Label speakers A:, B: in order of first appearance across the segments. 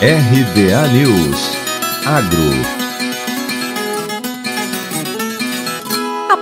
A: RBA News. Agro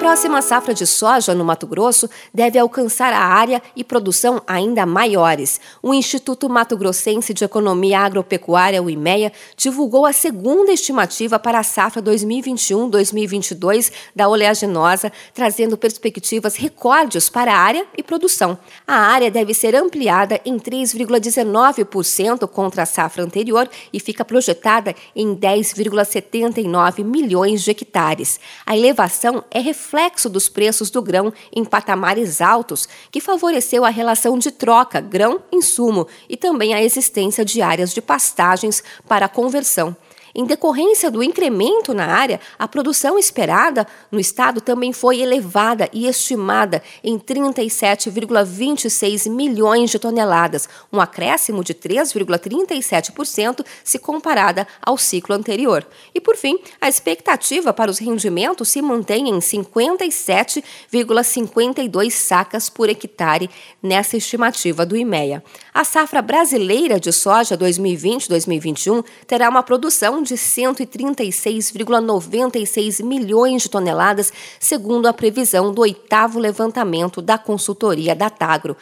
B: próxima safra de soja no Mato Grosso deve alcançar a área e produção ainda maiores. O Instituto Mato Grossense de Economia Agropecuária, o IMEA, divulgou a segunda estimativa para a safra 2021-2022 da oleaginosa, trazendo perspectivas recordes para a área e produção. A área deve ser ampliada em 3,19% contra a safra anterior e fica projetada em 10,79 milhões de hectares. A elevação é reflexo reflexo dos preços do grão em patamares altos, que favoreceu a relação de troca grão-insumo e também a existência de áreas de pastagens para conversão. Em decorrência do incremento na área, a produção esperada no estado também foi elevada e estimada em 37,26 milhões de toneladas, um acréscimo de 3,37% se comparada ao ciclo anterior. E por fim, a expectativa para os rendimentos se mantém em 57,52 sacas por hectare nessa estimativa do IMEA. A safra brasileira de soja 2020-2021 terá uma produção de 136,96 milhões de toneladas, segundo a previsão do oitavo levantamento da consultoria Datagro.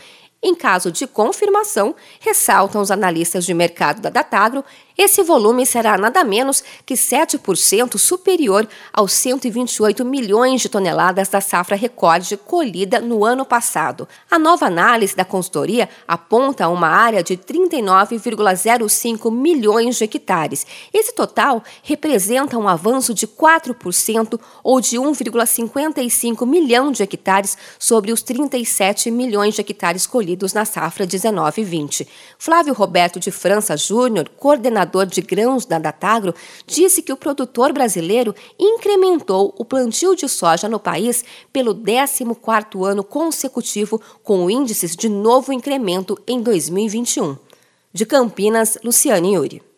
B: Em caso de confirmação, ressaltam os analistas de mercado da Datagro, esse volume será nada menos que 7% superior aos 128 milhões de toneladas da safra recorde colhida no ano passado. A nova análise da consultoria aponta uma área de 39,05 milhões de hectares. Esse total representa um avanço de 4% ou de 1,55 milhão de hectares sobre os 37 milhões de hectares colhidos na safra 19-20. Flávio Roberto de França Júnior, coordenador coordenador de grãos da Datagro, disse que o produtor brasileiro incrementou o plantio de soja no país pelo 14º ano consecutivo, com índices de novo incremento em 2021. De Campinas, Luciane Yuri.